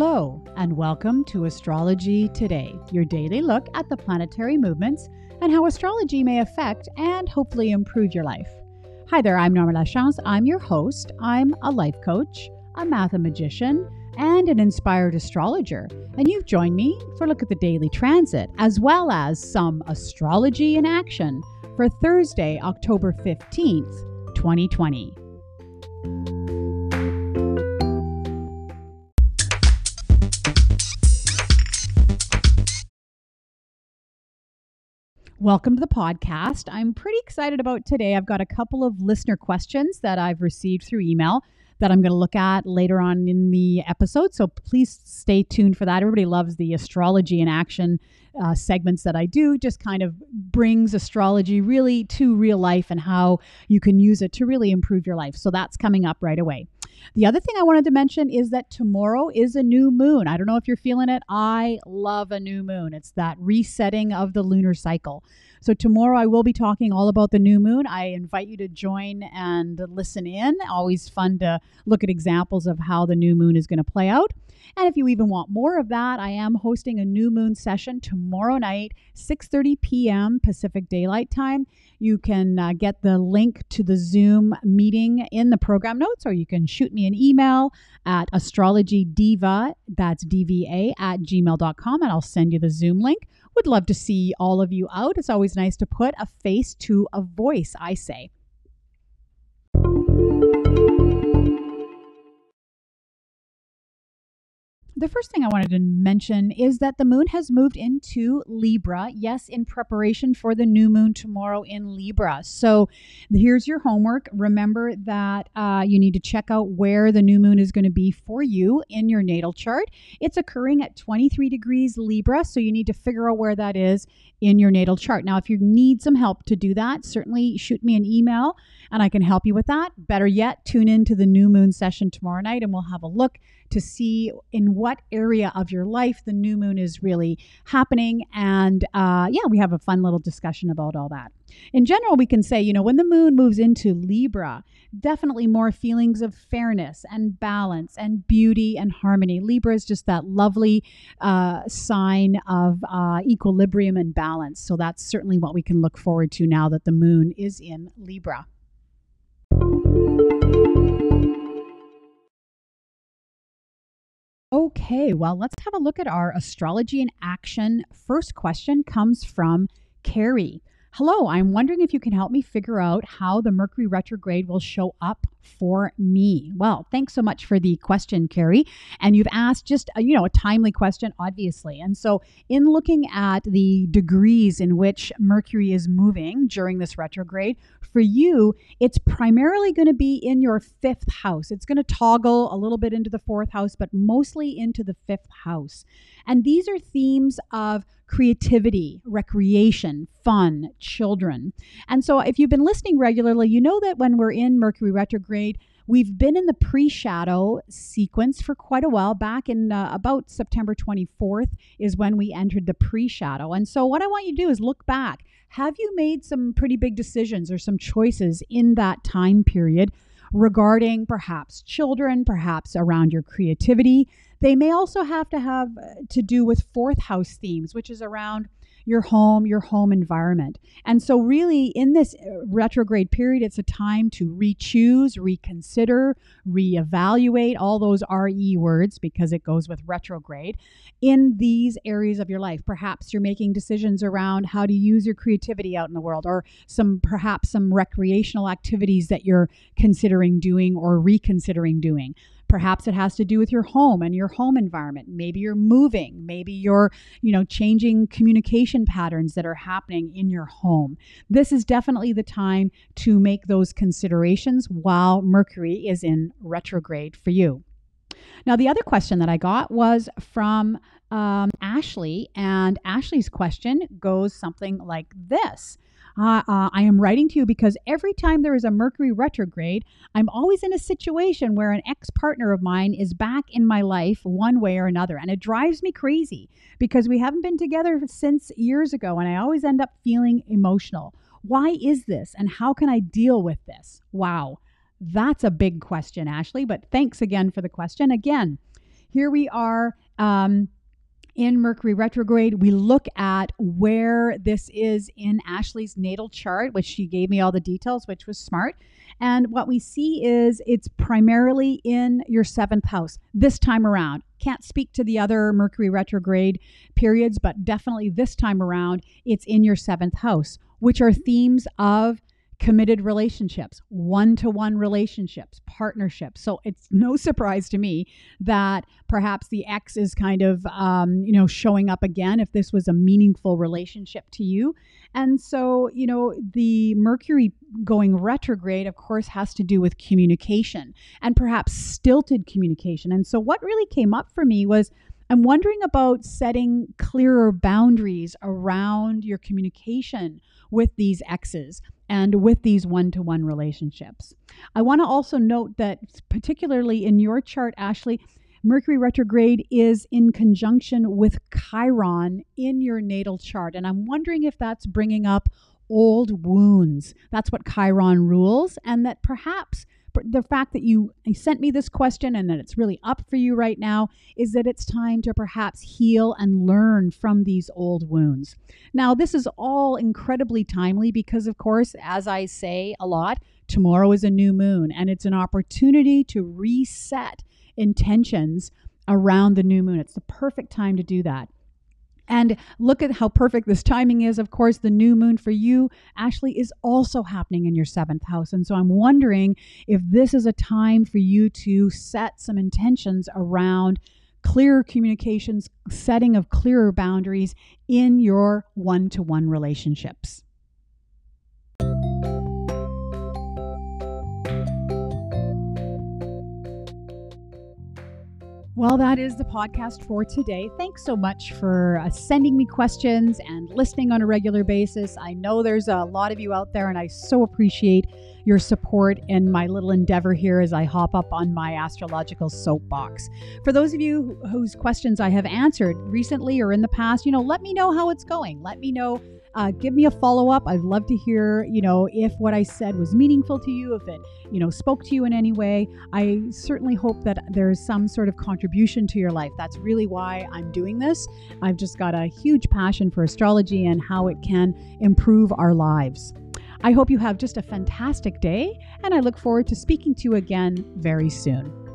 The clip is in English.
Hello, and welcome to Astrology Today, your daily look at the planetary movements and how astrology may affect and hopefully improve your life. Hi there, I'm Norma Lachance. I'm your host. I'm a life coach, a mathemagician, and an inspired astrologer. And you've joined me for a look at the daily transit, as well as some astrology in action for Thursday, October 15th, 2020. Welcome to the podcast. I'm pretty excited about today. I've got a couple of listener questions that I've received through email that I'm going to look at later on in the episode. So please stay tuned for that. Everybody loves the astrology in action uh, segments that I do. Just kind of brings astrology really to real life and how you can use it to really improve your life. So that's coming up right away. The other thing I wanted to mention is that tomorrow is a new moon. I don't know if you're feeling it. I love a new moon. It's that resetting of the lunar cycle. So, tomorrow I will be talking all about the new moon. I invite you to join and listen in. Always fun to look at examples of how the new moon is going to play out. And if you even want more of that, I am hosting a new moon session tomorrow night, 6:30 p.m. Pacific Daylight Time. You can uh, get the link to the Zoom meeting in the program notes, or you can shoot me an email at astrologydiva, that's DVA, at gmail.com, and I'll send you the Zoom link. Would love to see all of you out. It's always nice to put a face to a voice, I say. The first thing I wanted to mention is that the moon has moved into Libra, yes, in preparation for the new moon tomorrow in Libra. So here's your homework. Remember that uh, you need to check out where the new moon is going to be for you in your natal chart. It's occurring at 23 degrees Libra, so you need to figure out where that is in your natal chart. Now, if you need some help to do that, certainly shoot me an email and I can help you with that. Better yet, tune in to the new moon session tomorrow night and we'll have a look to see in what area of your life the new moon is really happening. And uh, yeah, we have a fun little discussion about all that. In general, we can say, you know, when the moon moves into Libra, definitely more feelings of fairness and balance and beauty and harmony. Libra is just that lovely uh, sign of uh, equilibrium and balance. So that's certainly what we can look forward to now that the moon is in Libra. Okay, well, let's have a look at our astrology in action. First question comes from Carrie. Hello, I'm wondering if you can help me figure out how the Mercury retrograde will show up for me. Well, thanks so much for the question, Carrie. And you've asked just, a, you know, a timely question, obviously. And so, in looking at the degrees in which Mercury is moving during this retrograde, for you, it's primarily going to be in your fifth house. It's going to toggle a little bit into the fourth house, but mostly into the fifth house. And these are themes of creativity, recreation, fun, children. And so, if you've been listening regularly, you know that when we're in Mercury retrograde, We've been in the pre shadow sequence for quite a while. Back in uh, about September 24th is when we entered the pre shadow. And so, what I want you to do is look back. Have you made some pretty big decisions or some choices in that time period regarding perhaps children, perhaps around your creativity? They may also have to have uh, to do with fourth house themes, which is around your home, your home environment. And so, really, in this uh, retrograde period, it's a time to re choose, reconsider, reevaluate all those RE words because it goes with retrograde in these areas of your life. Perhaps you're making decisions around how to use your creativity out in the world, or some perhaps some recreational activities that you're considering doing or reconsidering doing. Perhaps it has to do with your home and your home environment. Maybe you're moving. Maybe you're, you know, changing communication patterns that are happening in your home. This is definitely the time to make those considerations while Mercury is in retrograde for you. Now, the other question that I got was from um, Ashley, and Ashley's question goes something like this uh, uh, I am writing to you because every time there is a Mercury retrograde, I'm always in a situation where an ex partner of mine is back in my life one way or another. And it drives me crazy because we haven't been together since years ago. And I always end up feeling emotional. Why is this? And how can I deal with this? Wow. That's a big question, Ashley, but thanks again for the question. Again, here we are. Um, in Mercury retrograde, we look at where this is in Ashley's natal chart, which she gave me all the details, which was smart. And what we see is it's primarily in your seventh house this time around. Can't speak to the other Mercury retrograde periods, but definitely this time around, it's in your seventh house, which are themes of committed relationships, one to one relationships, partnerships. So it's no surprise to me that perhaps the ex is kind of, um, you know, showing up again if this was a meaningful relationship to you. And so, you know, the Mercury going retrograde, of course, has to do with communication and perhaps stilted communication. And so, what really came up for me was. I'm wondering about setting clearer boundaries around your communication with these exes and with these one to one relationships. I want to also note that, particularly in your chart, Ashley, Mercury retrograde is in conjunction with Chiron in your natal chart. And I'm wondering if that's bringing up old wounds. That's what Chiron rules, and that perhaps the fact that you sent me this question and that it's really up for you right now is that it's time to perhaps heal and learn from these old wounds. Now, this is all incredibly timely because, of course, as I say a lot, tomorrow is a new moon and it's an opportunity to reset intentions around the new moon. It's the perfect time to do that. And look at how perfect this timing is. Of course, the new moon for you, Ashley, is also happening in your seventh house. And so I'm wondering if this is a time for you to set some intentions around clearer communications, setting of clearer boundaries in your one to one relationships. Well, that is the podcast for today. Thanks so much for uh, sending me questions and listening on a regular basis. I know there's a lot of you out there, and I so appreciate your support in my little endeavor here as I hop up on my astrological soapbox. For those of you whose questions I have answered recently or in the past, you know, let me know how it's going. Let me know uh, give me a follow up. I'd love to hear, you know, if what I said was meaningful to you, if it, you know, spoke to you in any way. I certainly hope that there's some sort of contribution to your life. That's really why I'm doing this. I've just got a huge passion for astrology and how it can improve our lives. I hope you have just a fantastic day, and I look forward to speaking to you again very soon.